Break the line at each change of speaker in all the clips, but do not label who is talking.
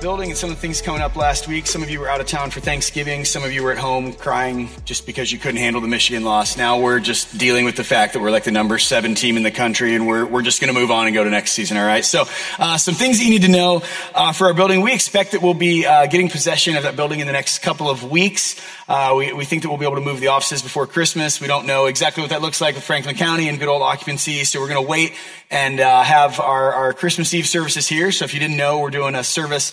building and some of the things coming up last week. Some of you were out of town for Thanksgiving. Some of you were at home crying just because you couldn't handle the Michigan loss. Now we're just dealing with the fact that we're like the number seven team in the country and we're, we're just going to move on and go to next season. All right. So, uh, some things that you need to know uh, for our building. We expect that we'll be uh, getting possession of that building in the next couple of weeks. Uh, we, we think that we'll be able to move the offices before Christmas. We don't know exactly what that looks like with Franklin County and good old occupancy. So we're going to wait and uh, have our, our Christmas Eve services here. So if you didn't know, we're doing a service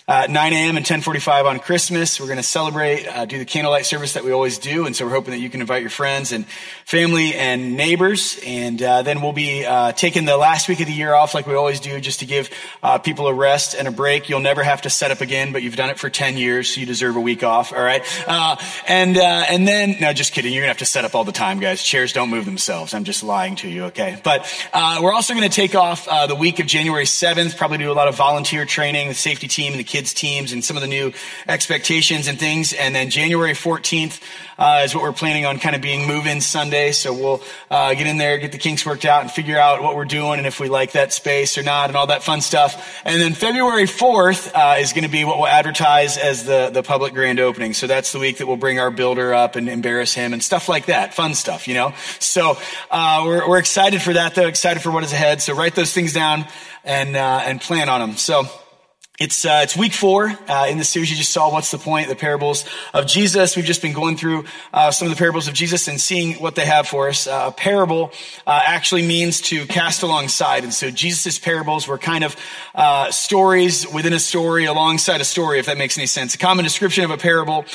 uh, 9 a.m. and 10:45 on Christmas. We're going to celebrate, uh, do the candlelight service that we always do, and so we're hoping that you can invite your friends and family and neighbors. And uh, then we'll be uh, taking the last week of the year off, like we always do, just to give uh, people a rest and a break. You'll never have to set up again, but you've done it for 10 years, so you deserve a week off. All right, uh, and and then no, just kidding. You're gonna have to set up all the time, guys. Chairs don't move themselves. I'm just lying to you. Okay, but we're also going to take off the week of January 7th. Probably do a lot of volunteer training, the safety team and the kids kids teams and some of the new expectations and things. And then January 14th uh, is what we're planning on kind of being move-in Sunday. So we'll uh, get in there, get the kinks worked out, and figure out what we're doing and if we like that space or not, and all that fun stuff. And then February 4th uh, is going to be what we'll advertise as the the public grand opening. So that's the week that we'll bring our builder up and embarrass him and stuff like that, fun stuff, you know. So uh, we're we're excited for that, though. Excited for what is ahead. So write those things down and uh, and plan on them. So. It's, uh, it's week four uh, in the series. You just saw what's the point, the parables of Jesus. We've just been going through uh, some of the parables of Jesus and seeing what they have for us. Uh, a parable uh, actually means to cast alongside. And so Jesus' parables were kind of uh, stories within a story alongside a story, if that makes any sense. A common description of a parable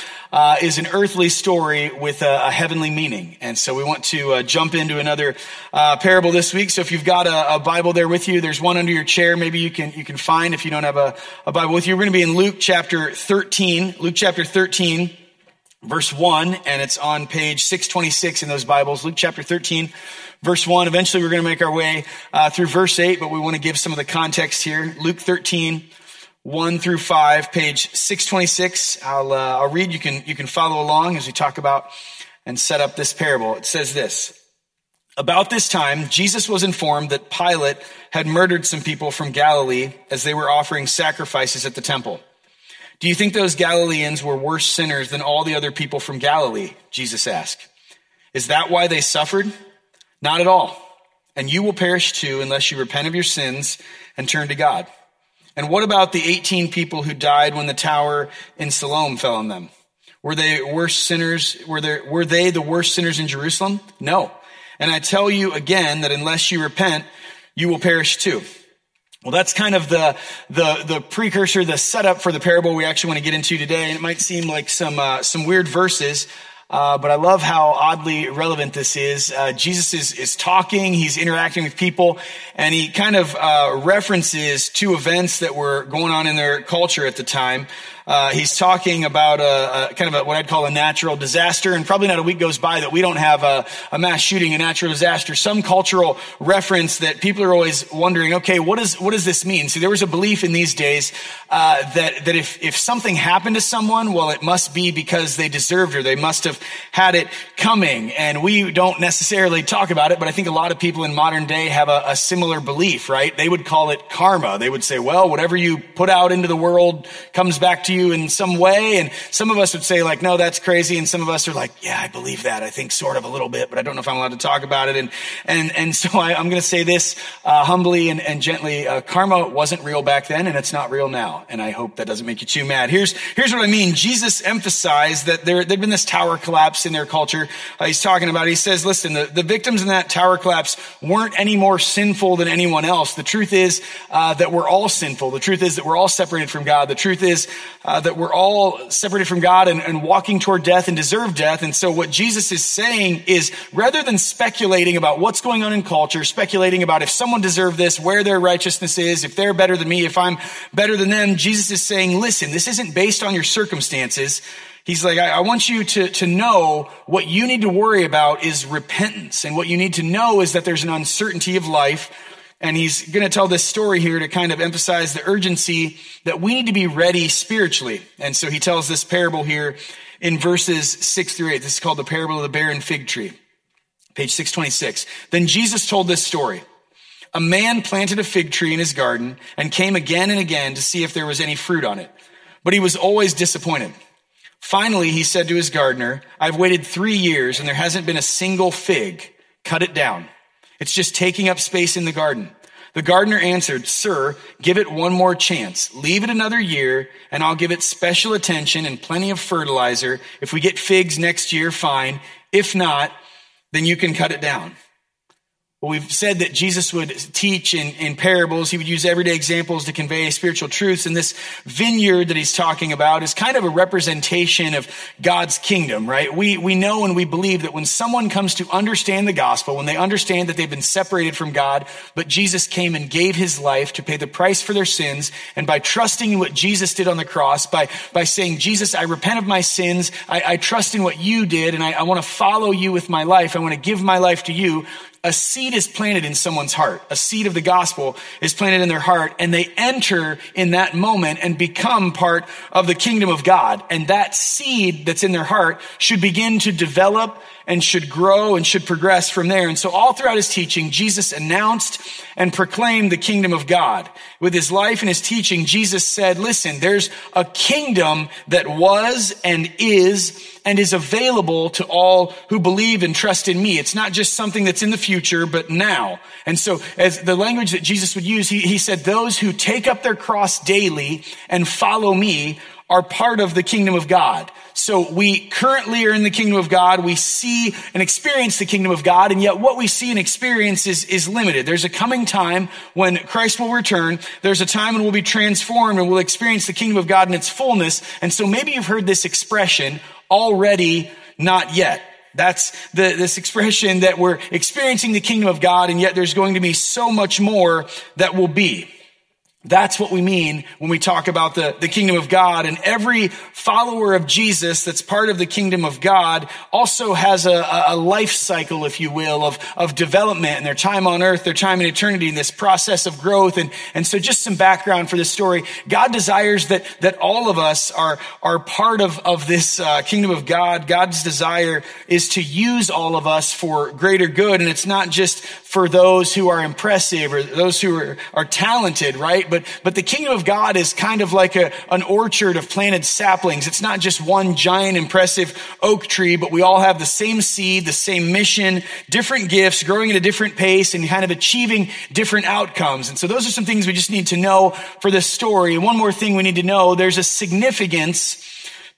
is an earthly story with a, a, heavenly meaning. And so we want to jump into another parable this week. So if you've got a, a Bible there with you, there's one under your chair. Maybe you can, you can find if you don't have a a Bible with you, we're going to be in Luke chapter 13. Luke chapter 13, verse 1, and it's on page 626 in those Bibles. Luke chapter 13, verse 1. Eventually, we're going to make our way uh, through verse 8, but we want to give some of the context here. Luke 13, 1 through 5, page 626. I'll, uh, I'll read. You can, you can follow along as we talk about and set up this parable. It says this. About this time, Jesus was informed that Pilate had murdered some people from Galilee as they were offering sacrifices at the temple. Do you think those Galileans were worse sinners than all the other people from Galilee? Jesus asked. Is that why they suffered? Not at all. And you will perish too unless you repent of your sins and turn to God. And what about the 18 people who died when the tower in Siloam fell on them? Were they worse sinners? Were, there, were they the worst sinners in Jerusalem? No. And I tell you again that unless you repent, you will perish too. Well, that's kind of the, the, the precursor, the setup for the parable we actually want to get into today. And it might seem like some, uh, some weird verses, uh, but I love how oddly relevant this is. Uh, Jesus is, is talking, he's interacting with people, and he kind of uh, references two events that were going on in their culture at the time. Uh, he's talking about a, a, kind of a, what I'd call a natural disaster, and probably not a week goes by that we don't have a, a, mass shooting, a natural disaster, some cultural reference that people are always wondering, okay, what does what does this mean? See, there was a belief in these days uh, that that if if something happened to someone, well, it must be because they deserved or they must have had it coming, and we don't necessarily talk about it, but I think a lot of people in modern day have a, a similar belief, right? They would call it karma. They would say, well, whatever you put out into the world comes back to you you in some way. And some of us would say like, no, that's crazy. And some of us are like, yeah, I believe that. I think sort of a little bit, but I don't know if I'm allowed to talk about it. And, and, and so I, am going to say this, uh, humbly and, and gently. Uh, karma wasn't real back then and it's not real now. And I hope that doesn't make you too mad. Here's, here's what I mean. Jesus emphasized that there, there'd been this tower collapse in their culture. Uh, he's talking about, it. he says, listen, the, the victims in that tower collapse weren't any more sinful than anyone else. The truth is, uh, that we're all sinful. The truth is that we're all separated from God. The truth is, uh, that we're all separated from God and, and walking toward death and deserve death. And so what Jesus is saying is rather than speculating about what's going on in culture, speculating about if someone deserved this, where their righteousness is, if they're better than me, if I'm better than them, Jesus is saying, listen, this isn't based on your circumstances. He's like, I, I, want you to, to know what you need to worry about is repentance. And what you need to know is that there's an uncertainty of life. And he's going to tell this story here to kind of emphasize the urgency that we need to be ready spiritually. And so he tells this parable here in verses six through eight. This is called the parable of the barren fig tree. Page 626. Then Jesus told this story. A man planted a fig tree in his garden and came again and again to see if there was any fruit on it. But he was always disappointed. Finally, he said to his gardener, I've waited three years and there hasn't been a single fig. Cut it down. It's just taking up space in the garden. The gardener answered, Sir, give it one more chance. Leave it another year, and I'll give it special attention and plenty of fertilizer. If we get figs next year, fine. If not, then you can cut it down. We've said that Jesus would teach in, in, parables. He would use everyday examples to convey spiritual truths. And this vineyard that he's talking about is kind of a representation of God's kingdom, right? We, we know and we believe that when someone comes to understand the gospel, when they understand that they've been separated from God, but Jesus came and gave his life to pay the price for their sins, and by trusting in what Jesus did on the cross, by, by saying, Jesus, I repent of my sins, I, I trust in what you did, and I, I want to follow you with my life, I want to give my life to you, a seed is planted in someone's heart. A seed of the gospel is planted in their heart and they enter in that moment and become part of the kingdom of God. And that seed that's in their heart should begin to develop and should grow and should progress from there. And so all throughout his teaching, Jesus announced and proclaimed the kingdom of God. With his life and his teaching, Jesus said, listen, there's a kingdom that was and is and is available to all who believe and trust in me. It's not just something that's in the future, but now. And so as the language that Jesus would use, he, he said, those who take up their cross daily and follow me are part of the kingdom of God. So we currently are in the kingdom of God. We see and experience the kingdom of God. And yet what we see and experience is, is limited. There's a coming time when Christ will return. There's a time when we'll be transformed and we'll experience the kingdom of God in its fullness. And so maybe you've heard this expression already, not yet. That's the, this expression that we're experiencing the kingdom of God and yet there's going to be so much more that will be. That's what we mean when we talk about the, the kingdom of God. And every follower of Jesus that's part of the kingdom of God also has a, a life cycle, if you will, of, of development and their time on earth, their time in eternity, and this process of growth. And, and so just some background for this story. God desires that, that all of us are, are part of, of this uh, kingdom of God. God's desire is to use all of us for greater good. And it's not just for those who are impressive or those who are, are talented, right? But but, but the kingdom of God is kind of like a, an orchard of planted saplings. It's not just one giant impressive oak tree, but we all have the same seed, the same mission, different gifts, growing at a different pace and kind of achieving different outcomes. And so those are some things we just need to know for this story. And one more thing we need to know, there's a significance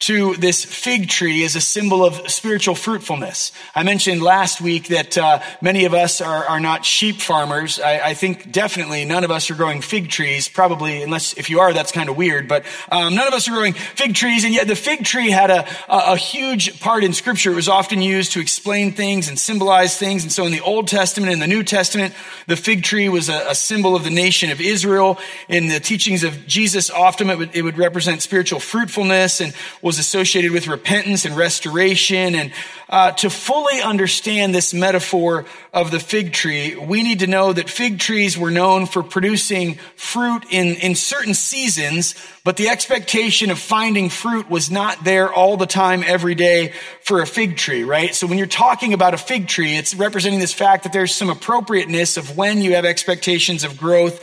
to this fig tree as a symbol of spiritual fruitfulness. I mentioned last week that uh, many of us are, are not sheep farmers. I, I, think definitely none of us are growing fig trees. Probably, unless if you are, that's kind of weird. But um, none of us are growing fig trees, and yet the fig tree had a, a, a huge part in Scripture. It was often used to explain things and symbolize things. And so, in the Old Testament and the New Testament, the fig tree was a, a symbol of the nation of Israel. In the teachings of Jesus, often it would, it would represent spiritual fruitfulness and was associated with repentance and restoration. And uh, to fully understand this metaphor of the fig tree, we need to know that fig trees were known for producing fruit in, in certain seasons, but the expectation of finding fruit was not there all the time, every day for a fig tree, right? So when you're talking about a fig tree, it's representing this fact that there's some appropriateness of when you have expectations of growth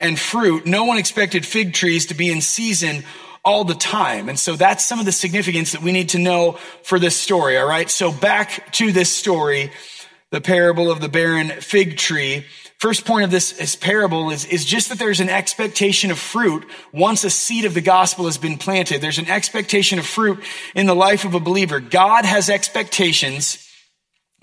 and fruit. No one expected fig trees to be in season all the time. And so that's some of the significance that we need to know for this story. All right. So back to this story, the parable of the barren fig tree. First point of this, this parable is, is just that there's an expectation of fruit once a seed of the gospel has been planted. There's an expectation of fruit in the life of a believer. God has expectations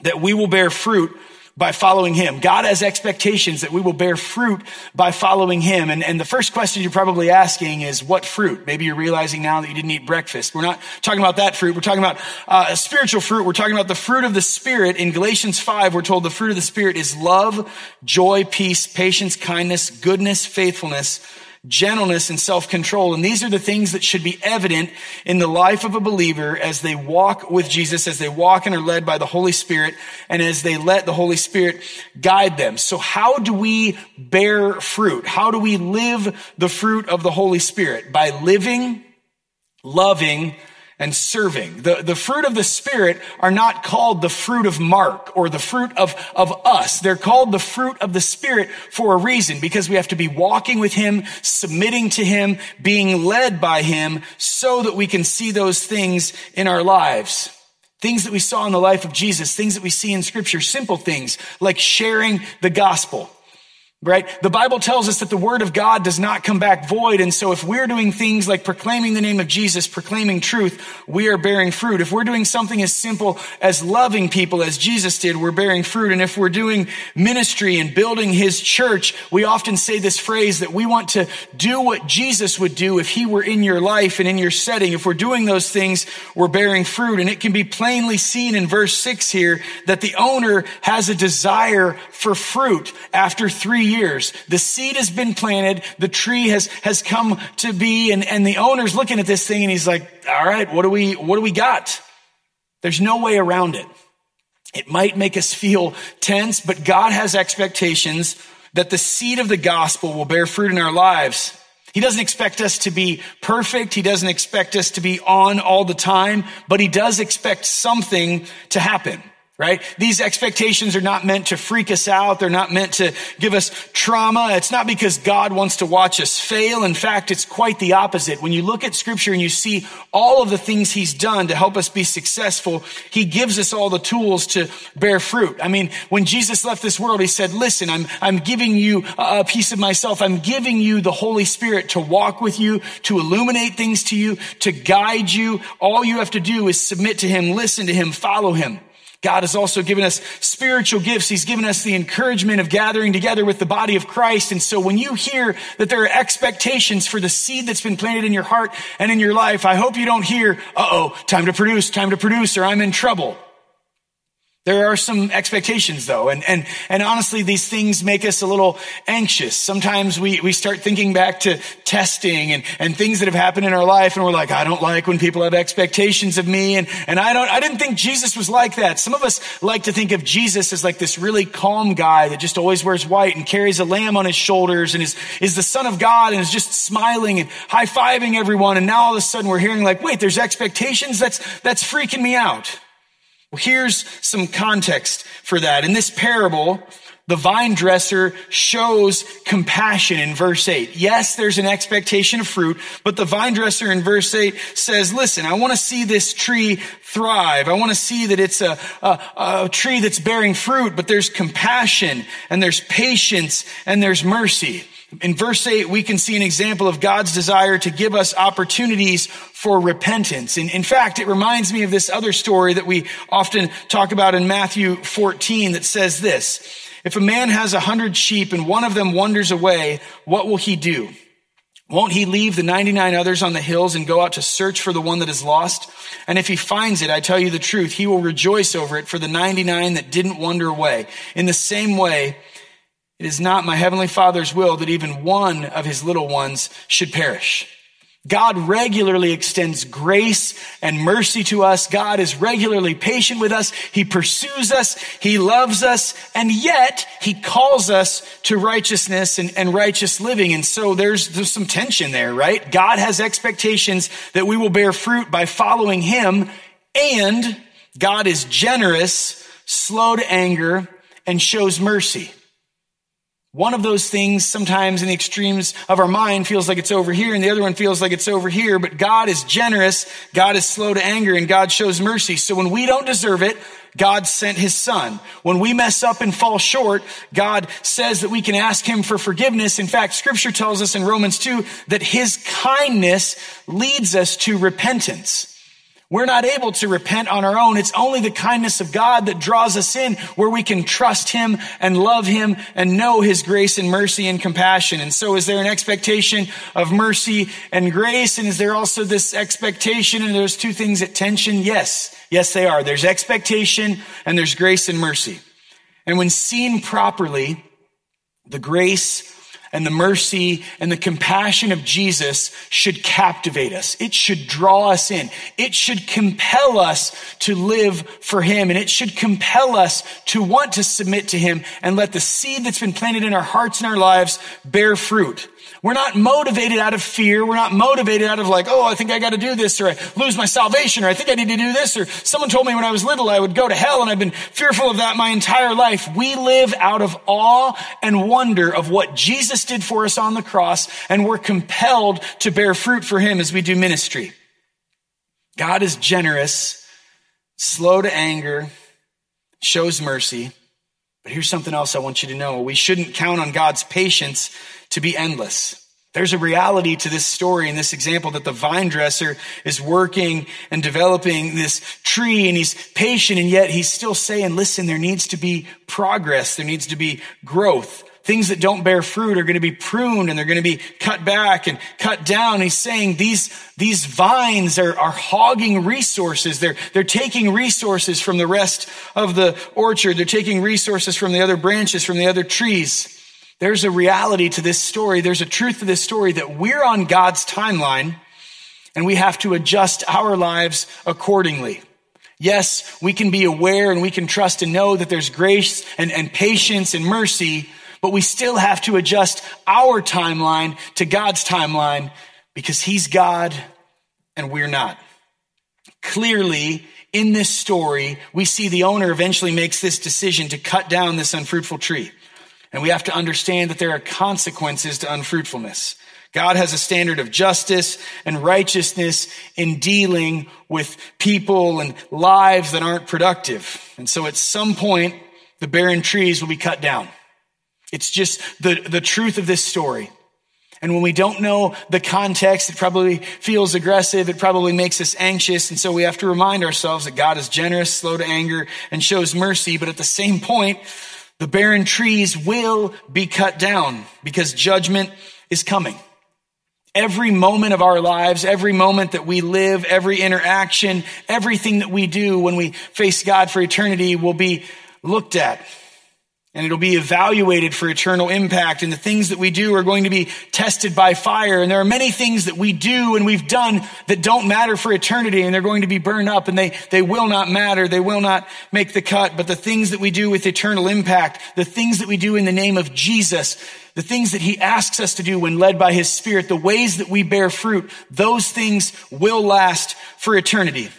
that we will bear fruit by following him. God has expectations that we will bear fruit by following him. And, and the first question you're probably asking is what fruit? Maybe you're realizing now that you didn't eat breakfast. We're not talking about that fruit. We're talking about uh, spiritual fruit. We're talking about the fruit of the Spirit. In Galatians 5, we're told the fruit of the Spirit is love, joy, peace, patience, kindness, goodness, faithfulness, gentleness, and self-control. And these are the things that should be evident in the life of a believer as they walk with Jesus, as they walk and are led by the Holy Spirit, and as they let the Holy Spirit guide them. So how do we bear fruit? How do we live the fruit of the Holy Spirit? By living, loving, and serving. The, the fruit of the Spirit are not called the fruit of Mark or the fruit of, of us. They're called the fruit of the Spirit for a reason because we have to be walking with Him, submitting to Him, being led by Him so that we can see those things in our lives. Things that we saw in the life of Jesus, things that we see in scripture, simple things like sharing the gospel Right? The Bible tells us that the word of God does not come back void. And so if we're doing things like proclaiming the name of Jesus, proclaiming truth, we are bearing fruit. If we're doing something as simple as loving people as Jesus did, we're bearing fruit. And if we're doing ministry and building his church, we often say this phrase that we want to do what Jesus would do if he were in your life and in your setting. If we're doing those things, we're bearing fruit. And it can be plainly seen in verse six here that the owner has a desire for fruit after three years. The seed has been planted. The tree has, has come to be and, and the owner's looking at this thing and he's like, all right, what do we, what do we got? There's no way around it. It might make us feel tense, but God has expectations that the seed of the gospel will bear fruit in our lives. He doesn't expect us to be perfect. He doesn't expect us to be on all the time, but he does expect something to happen right? These expectations are not meant to freak us out. They're not meant to give us trauma. It's not because God wants to watch us fail. In fact, it's quite the opposite. When you look at scripture and you see all of the things he's done to help us be successful, he gives us all the tools to bear fruit. I mean, when Jesus left this world, he said, listen, I'm, I'm giving you a piece of myself. I'm giving you the Holy Spirit to walk with you, to illuminate things to you, to guide you. All you have to do is submit to him, listen to him, follow him. God has also given us spiritual gifts. He's given us the encouragement of gathering together with the body of Christ. And so when you hear that there are expectations for the seed that's been planted in your heart and in your life, I hope you don't hear, uh-oh, time to produce, time to produce, or I'm in trouble. There are some expectations though, and, and, and honestly, these things make us a little anxious. Sometimes we, we start thinking back to testing and, and things that have happened in our life, and we're like, I don't like when people have expectations of me, and, and I don't, I didn't think Jesus was like that. Some of us like to think of Jesus as like this really calm guy that just always wears white and carries a lamb on his shoulders and is, is the son of God and is just smiling and high-fiving everyone, and now all of a sudden we're hearing like, wait, there's expectations? That's, that's freaking me out. Well, here's some context for that. In this parable, the vine dresser shows compassion in verse 8. Yes, there's an expectation of fruit, but the vine dresser in verse 8 says, listen, I want to see this tree thrive. I want to see that it's a, a, a tree that's bearing fruit, but there's compassion and there's patience and there's mercy. In verse 8, we can see an example of God's desire to give us opportunities for repentance. And in fact, it reminds me of this other story that we often talk about in Matthew 14 that says this. If a man has a hundred sheep and one of them wanders away, what will he do? Won't he leave the 99 others on the hills and go out to search for the one that is lost? And if he finds it, I tell you the truth, he will rejoice over it for the 99 that didn't wander away. In the same way, it is not my heavenly father's will that even one of his little ones should perish. God regularly extends grace and mercy to us. God is regularly patient with us. He pursues us. He loves us. And yet he calls us to righteousness and, and righteous living. And so there's, there's some tension there, right? God has expectations that we will bear fruit by following him. And God is generous, slow to anger, and shows mercy. One of those things sometimes in the extremes of our mind feels like it's over here and the other one feels like it's over here, but God is generous, God is slow to anger, and God shows mercy. So when we don't deserve it, God sent his son. When we mess up and fall short, God says that we can ask him for forgiveness. In fact, scripture tells us in Romans 2 that his kindness leads us to repentance. We're not able to repent on our own. It's only the kindness of God that draws us in where we can trust Him and love Him and know His grace and mercy and compassion. And so is there an expectation of mercy and grace? And is there also this expectation and those two things at tension? Yes. Yes, they are. There's expectation and there's grace and mercy. And when seen properly, the grace and the mercy and the compassion of Jesus should captivate us. It should draw us in. It should compel us to live for Him and it should compel us to want to submit to Him and let the seed that's been planted in our hearts and our lives bear fruit. We're not motivated out of fear. We're not motivated out of like, oh, I think I got to do this or I lose my salvation or I think I need to do this or someone told me when I was little I would go to hell and I've been fearful of that my entire life. We live out of awe and wonder of what Jesus did for us on the cross and we're compelled to bear fruit for him as we do ministry. God is generous, slow to anger, shows mercy. But here's something else I want you to know. We shouldn't count on God's patience to be endless. There's a reality to this story and this example that the vine dresser is working and developing this tree and he's patient and yet he's still saying, listen, there needs to be progress. There needs to be growth. Things that don't bear fruit are going to be pruned and they're going to be cut back and cut down. He's saying these, these vines are, are hogging resources. They're, they're taking resources from the rest of the orchard. They're taking resources from the other branches, from the other trees. There's a reality to this story. There's a truth to this story that we're on God's timeline and we have to adjust our lives accordingly. Yes, we can be aware and we can trust and know that there's grace and, and patience and mercy, but we still have to adjust our timeline to God's timeline because He's God and we're not. Clearly, in this story, we see the owner eventually makes this decision to cut down this unfruitful tree. And we have to understand that there are consequences to unfruitfulness. God has a standard of justice and righteousness in dealing with people and lives that aren't productive. And so at some point, the barren trees will be cut down. It's just the, the truth of this story. And when we don't know the context, it probably feels aggressive. It probably makes us anxious. And so we have to remind ourselves that God is generous, slow to anger, and shows mercy. But at the same point, the barren trees will be cut down because judgment is coming. Every moment of our lives, every moment that we live, every interaction, everything that we do when we face God for eternity will be looked at and it'll be evaluated for eternal impact. And the things that we do are going to be tested by fire. And there are many things that we do and we've done that don't matter for eternity and they're going to be burned up and they, they will not matter. They will not make the cut. But the things that we do with eternal impact, the things that we do in the name of Jesus, the things that he asks us to do when led by his spirit, the ways that we bear fruit, those things will last for eternity.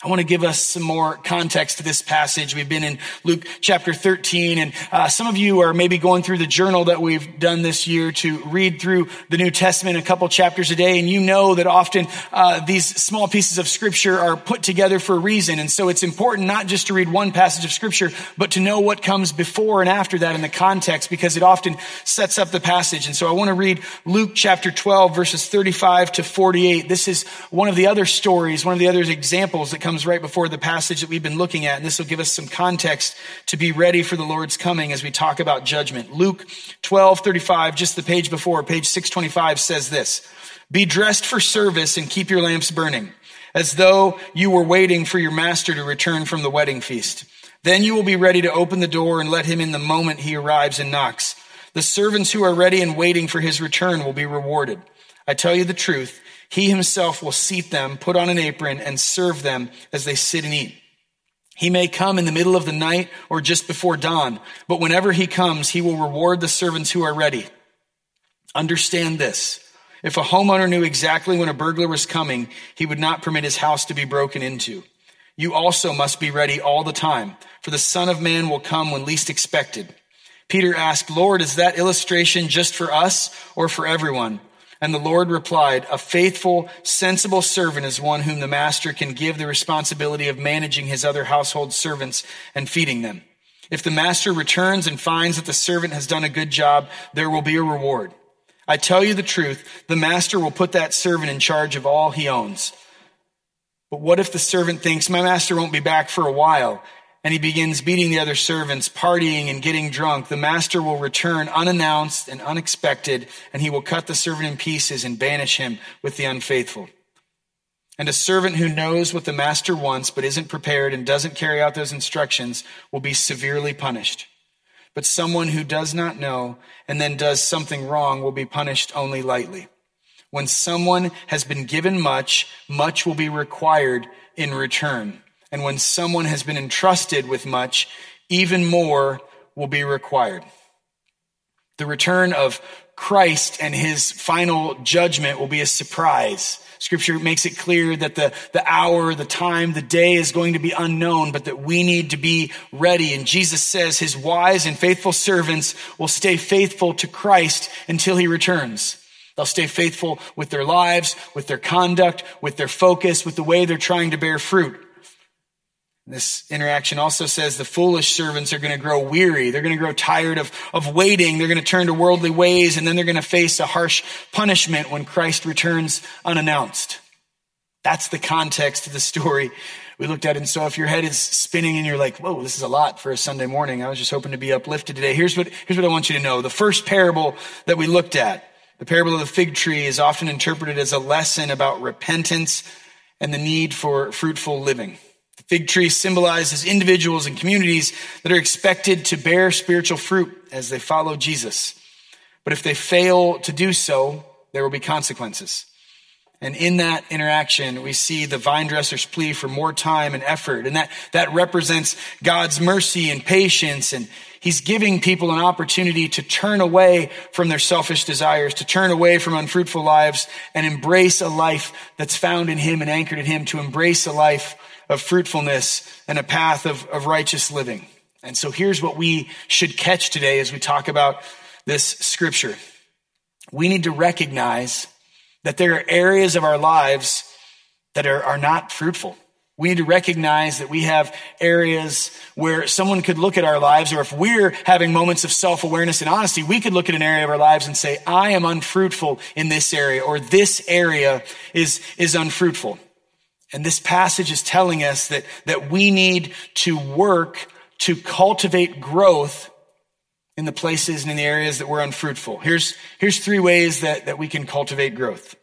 I want to give us some more context to this passage. We've been in Luke chapter 13, and uh, some of you are maybe going through the journal that we've done this year to read through the New Testament a couple chapters a day, and you know that often uh, these small pieces of scripture are put together for a reason. And so it's important not just to read one passage of scripture, but to know what comes before and after that in the context, because it often sets up the passage. And so I want to read Luke chapter 12, verses 35 to 48. This is one of the other stories, one of the other examples that comes right before the passage that we've been looking at, and this will give us some context to be ready for the Lord's coming as we talk about judgment. Luke 12, 35, just the page before, page 625 says this, be dressed for service and keep your lamps burning as though you were waiting for your master to return from the wedding feast. Then you will be ready to open the door and let him in the moment he arrives and knocks. The servants who are ready and waiting for his return will be rewarded. I tell you the truth. He himself will seat them, put on an apron, and serve them as they sit and eat. He may come in the middle of the night or just before dawn, but whenever he comes, he will reward the servants who are ready. Understand this. If a homeowner knew exactly when a burglar was coming, he would not permit his house to be broken into. You also must be ready all the time, for the Son of Man will come when least expected. Peter asked, Lord, is that illustration just for us or for everyone? And the Lord replied, A faithful, sensible servant is one whom the master can give the responsibility of managing his other household servants and feeding them. If the master returns and finds that the servant has done a good job, there will be a reward. I tell you the truth, the master will put that servant in charge of all he owns. But what if the servant thinks, my master won't be back for a while? And he begins beating the other servants, partying and getting drunk. The master will return unannounced and unexpected, and he will cut the servant in pieces and banish him with the unfaithful. And a servant who knows what the master wants but isn't prepared and doesn't carry out those instructions will be severely punished. But someone who does not know and then does something wrong will be punished only lightly. When someone has been given much, much will be required in return. And when someone has been entrusted with much, even more will be required. The return of Christ and his final judgment will be a surprise. Scripture makes it clear that the, the hour, the time, the day is going to be unknown, but that we need to be ready. And Jesus says his wise and faithful servants will stay faithful to Christ until he returns. They'll stay faithful with their lives, with their conduct, with their focus, with the way they're trying to bear fruit. This interaction also says the foolish servants are going to grow weary. They're going to grow tired of, of waiting. They're going to turn to worldly ways and then they're going to face a harsh punishment when Christ returns unannounced. That's the context of the story we looked at. And so if your head is spinning and you're like, whoa, this is a lot for a Sunday morning. I was just hoping to be uplifted today. Here's what, here's what I want you to know. The first parable that we looked at, the parable of the fig tree is often interpreted as a lesson about repentance and the need for fruitful living. Fig tree symbolizes individuals and communities that are expected to bear spiritual fruit as they follow Jesus. But if they fail to do so, there will be consequences. And in that interaction, we see the vine dresser's plea for more time and effort. And that, that represents God's mercy and patience. And he's giving people an opportunity to turn away from their selfish desires, to turn away from unfruitful lives and embrace a life that's found in him and anchored in him, to embrace a life of fruitfulness and a path of, of righteous living. And so here's what we should catch today as we talk about this scripture. We need to recognize that there are areas of our lives that are, are not fruitful. We need to recognize that we have areas where someone could look at our lives, or if we're having moments of self awareness and honesty, we could look at an area of our lives and say, I am unfruitful in this area, or this area is, is unfruitful. And this passage is telling us that, that we need to work to cultivate growth in the places and in the areas that we're unfruitful. Here's, here's three ways that, that we can cultivate growth.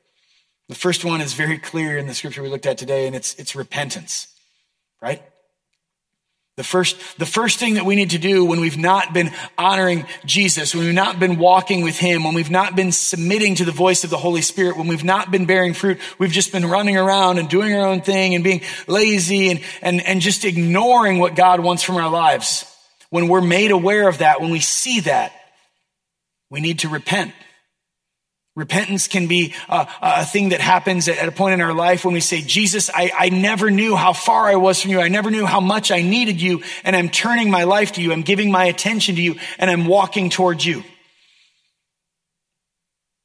The first one is very clear in the scripture we looked at today, and it's, it's repentance, right? The first, the first thing that we need to do when we've not been honoring Jesus, when we've not been walking with Him, when we've not been submitting to the voice of the Holy Spirit, when we've not been bearing fruit, we've just been running around and doing our own thing and being lazy and, and, and just ignoring what God wants from our lives. When we're made aware of that, when we see that, we need to repent. Repentance can be uh, a, a, thing that happens at a point in our life when we say, Jesus, I, I never knew how far I was from you. I never knew how much I needed you. And I'm turning my life to you. I'm giving my attention to you and I'm walking towards you.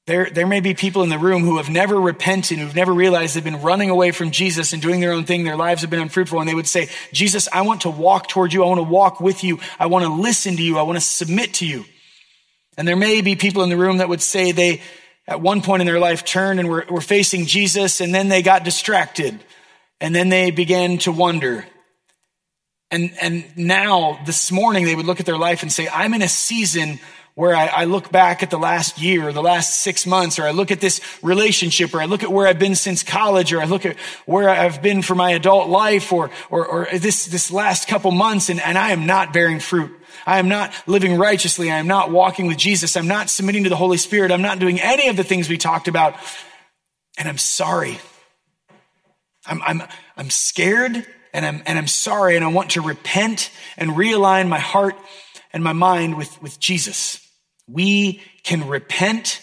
There, there may be people in the room who have never repented, who've never realized they've been running away from Jesus and doing their own thing. Their lives have been unfruitful. And they would say, Jesus, I want to walk towards you. I want to walk with you. I want to listen to you. I want to submit to you. And there may be people in the room that would say they, at one point in their life turned and were, were facing Jesus and then they got distracted and then they began to wonder. And, and now this morning they would look at their life and say, I'm in a season where I, I, look back at the last year or the last six months, or I look at this relationship, or I look at where I've been since college, or I look at where I've been for my adult life, or, or, or this, this last couple months, and, and I am not bearing fruit. I am not living righteously. I am not walking with Jesus. I'm not submitting to the Holy Spirit. I'm not doing any of the things we talked about. And I'm sorry. I'm, I'm, I'm scared and I'm, and I'm sorry. And I want to repent and realign my heart and my mind with, with Jesus. We can repent.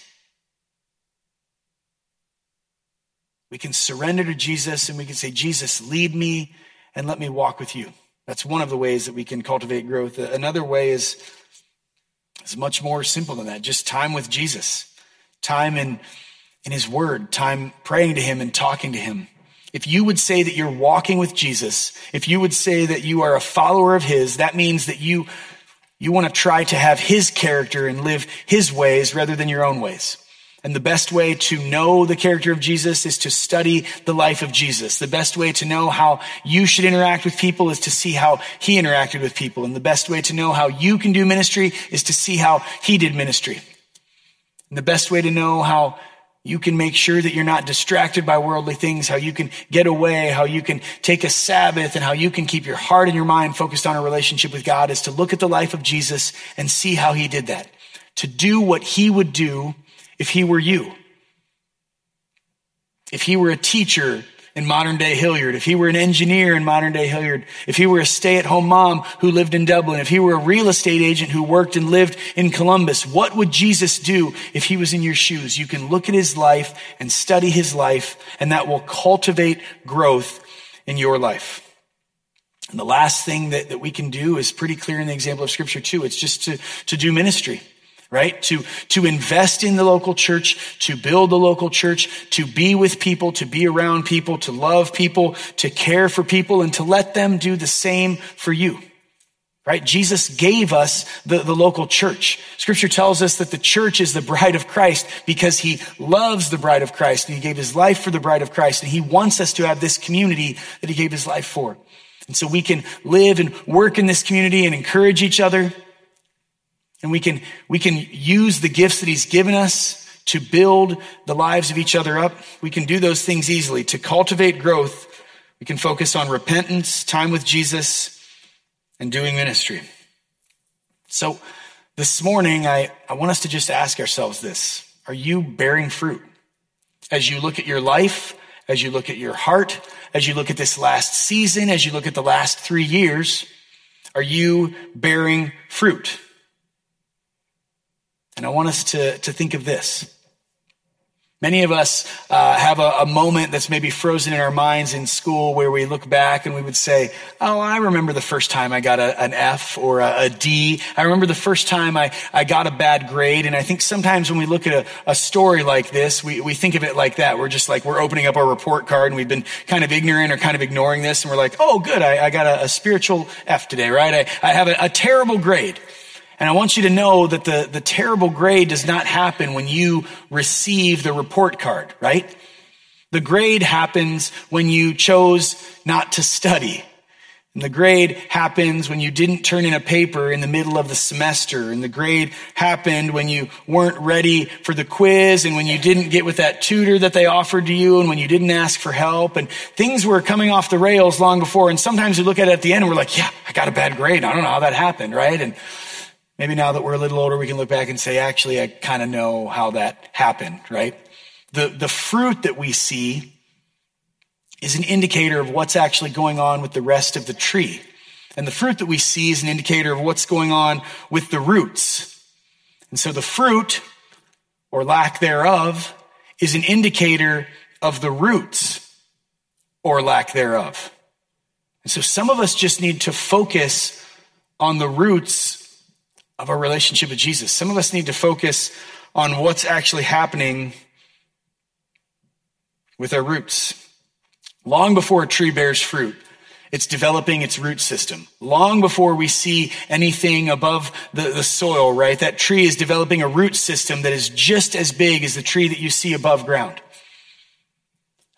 We can surrender to Jesus and we can say, Jesus, lead me and let me walk with you. That's one of the ways that we can cultivate growth. Another way is, is much more simple than that. Just time with Jesus, time in, in his word, time praying to him and talking to him. If you would say that you're walking with Jesus, if you would say that you are a follower of his, that means that you, you want to try to have his character and live his ways rather than your own ways. And the best way to know the character of Jesus is to study the life of Jesus. The best way to know how you should interact with people is to see how he interacted with people. And the best way to know how you can do ministry is to see how he did ministry. And the best way to know how you can make sure that you're not distracted by worldly things, how you can get away, how you can take a Sabbath, and how you can keep your heart and your mind focused on a relationship with God is to look at the life of Jesus and see how he did that. To do what he would do if he were you. If he were a teacher in modern day Hilliard, if he were an engineer in modern day Hilliard, if he were a stay at home mom who lived in Dublin, if he were a real estate agent who worked and lived in Columbus, what would Jesus do if he was in your shoes? You can look at his life and study his life, and that will cultivate growth in your life. And the last thing that, that we can do is pretty clear in the example of scripture too. It's just to, to do ministry right? To, to invest in the local church, to build the local church, to be with people, to be around people, to love people, to care for people, and to let them do the same for you. Right? Jesus gave us the, the local church. Scripture tells us that the church is the bride of Christ because he loves the bride of Christ and he gave his life for the bride of Christ and he wants us to have this community that he gave his life for. And so we can live and work in this community and encourage each other and we can, we can use the gifts that he's given us to build the lives of each other up. We can do those things easily. To cultivate growth, we can focus on repentance, time with Jesus, and doing ministry. So this morning, I, I want us to just ask ourselves this. Are you bearing fruit? As you look at your life, as you look at your heart, as you look at this last season, as you look at the last three years, are you bearing fruit? And I want us to, to think of this. Many of us uh, have a, a, moment that's maybe frozen in our minds in school where we look back and we would say, Oh, I remember the first time I got a, an F or a, a D. I remember the first time I, I got a bad grade. And I think sometimes when we look at a, a story like this, we, we think of it like that. We're just like, we're opening up our report card and we've been kind of ignorant or kind of ignoring this. And we're like, Oh, good. I, I got a, spiritual F today, right? I, I have a terrible grade. And I want you to know that the, the terrible grade does not happen when you receive the report card, right? The grade happens when you chose not to study. And the grade happens when you didn't turn in a paper in the middle of the semester. And the grade happened when you weren't ready for the quiz and when you didn't get with that tutor that they offered to you and when you didn't ask for help. And things were coming off the rails long before. And sometimes we look at it at the end and we're like, yeah, I got a bad grade. I don't know how that happened, right? And Maybe now that we're a little older, we can look back and say, actually, I kind of know how that happened, right? The, the fruit that we see is an indicator of what's actually going on with the rest of the tree. And the fruit that we see is an indicator of what's going on with the roots. And so the fruit, or lack thereof, is an indicator of the roots, or lack thereof. And so some of us just need to focus on the roots of our relationship with Jesus. Some of us need to focus on what's actually happening with our roots. Long before a tree bears fruit, it's developing its root system. Long before we see anything above the, the soil, right? That tree is developing a root system that is just as big as the tree that you see above ground.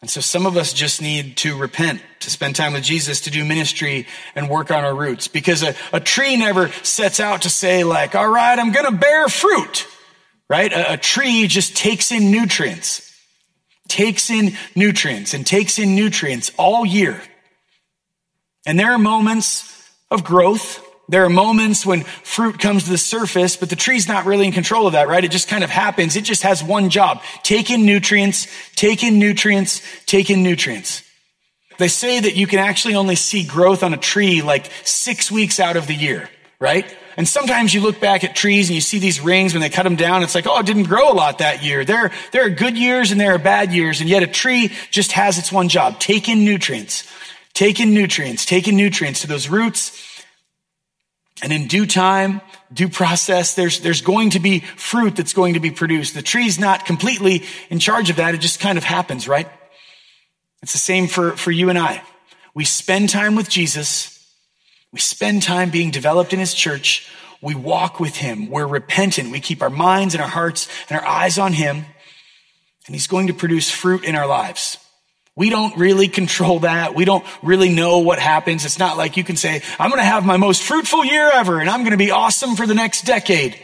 And so some of us just need to repent, to spend time with Jesus, to do ministry and work on our roots. Because a, a tree never sets out to say like, all right, I'm going to bear fruit, right? A, a tree just takes in nutrients, takes in nutrients and takes in nutrients all year. And there are moments of growth there are moments when fruit comes to the surface, but the tree's not really in control of that, right? It just kind of happens. It just has one job. Take in nutrients, take in nutrients, take in nutrients. They say that you can actually only see growth on a tree like six weeks out of the year, right? And sometimes you look back at trees and you see these rings when they cut them down. It's like, oh, it didn't grow a lot that year. There, there are good years and there are bad years. And yet a tree just has its one job. Take in nutrients. Take in nutrients. Take in nutrients to those roots and in due time, due process, there's, there's going to be fruit that's going to be produced. The tree's not completely in charge of that. It just kind of happens, right? It's the same for, for you and I. We spend time with Jesus. We spend time being developed in his church. We walk with him. We're repentant. We keep our minds and our hearts and our eyes on him. and he's going to produce fruit in our lives. We don't really control that. We don't really know what happens. It's not like you can say, I'm going to have my most fruitful year ever and I'm going to be awesome for the next decade.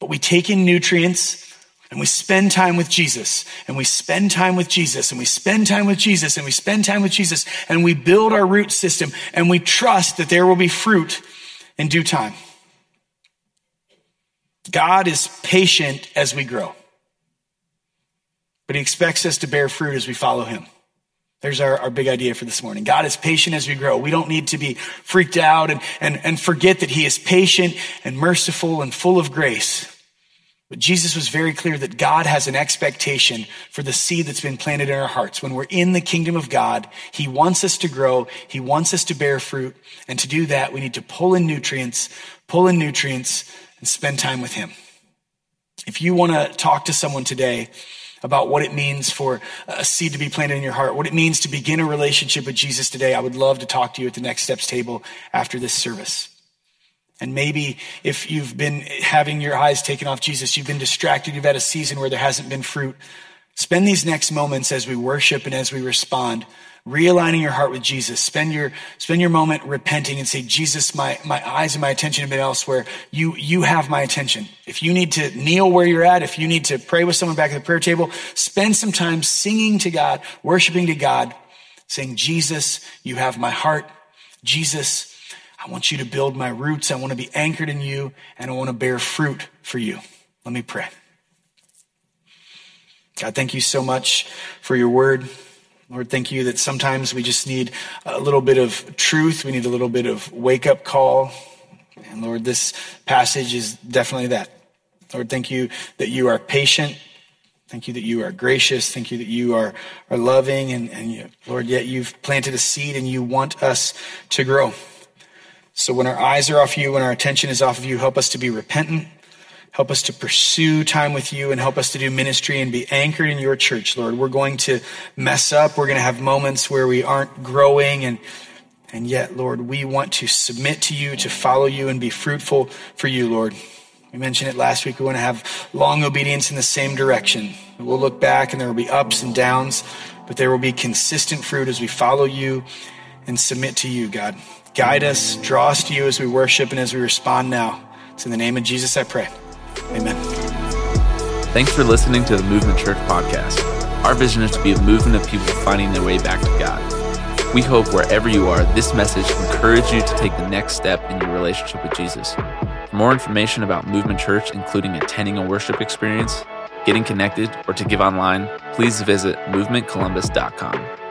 But we take in nutrients and we spend time with Jesus and we spend time with Jesus and we spend time with Jesus and we spend time with Jesus and we build our root system and we trust that there will be fruit in due time. God is patient as we grow, but he expects us to bear fruit as we follow him. There's our, our big idea for this morning. God is patient as we grow. We don't need to be freaked out and, and, and forget that he is patient and merciful and full of grace. But Jesus was very clear that God has an expectation for the seed that's been planted in our hearts. When we're in the kingdom of God, He wants us to grow. He wants us to bear fruit. And to do that, we need to pull in nutrients, pull in nutrients and spend time with Him. If you want to talk to someone today about what it means for a seed to be planted in your heart, what it means to begin a relationship with Jesus today, I would love to talk to you at the Next Steps table after this service. And maybe if you've been having your eyes taken off Jesus, you've been distracted, you've had a season where there hasn't been fruit. Spend these next moments as we worship and as we respond, realigning your heart with Jesus. Spend your, spend your moment repenting and say, Jesus, my, my eyes and my attention have been elsewhere. You, you have my attention. If you need to kneel where you're at, if you need to pray with someone back at the prayer table, spend some time singing to God, worshiping to God, saying, Jesus, you have my heart. Jesus, I want you to build my roots. I want to be anchored in you and I want to bear fruit for you. Let me pray. God, thank you so much for your word. Lord, thank you that sometimes we just need a little bit of truth. We need a little bit of wake up call. And Lord, this passage is definitely that. Lord, thank you that you are patient. Thank you that you are gracious. Thank you that you are, are loving. And, and you, Lord, yet you've planted a seed and you want us to grow. So when our eyes are off you, when our attention is off of you, help us to be repentant. Help us to pursue time with you and help us to do ministry and be anchored in your church, Lord. We're going to mess up. We're going to have moments where we aren't growing and and yet, Lord, we want to submit to you, to follow you and be fruitful for you, Lord. We mentioned it last week. We want to have long obedience in the same direction. We'll look back and there will be ups and downs, but there will be consistent fruit as we follow you and submit to you, God. Guide us, draw us to you as we worship and as we respond now. It's in the name of Jesus I pray. Amen.
Thanks for listening to the Movement Church podcast. Our vision is to be a movement of people finding their way back to God. We hope wherever you are, this message encourages you to take the next step in your relationship with Jesus. For more information about Movement Church, including attending a worship experience, getting connected, or to give online, please visit movementcolumbus.com.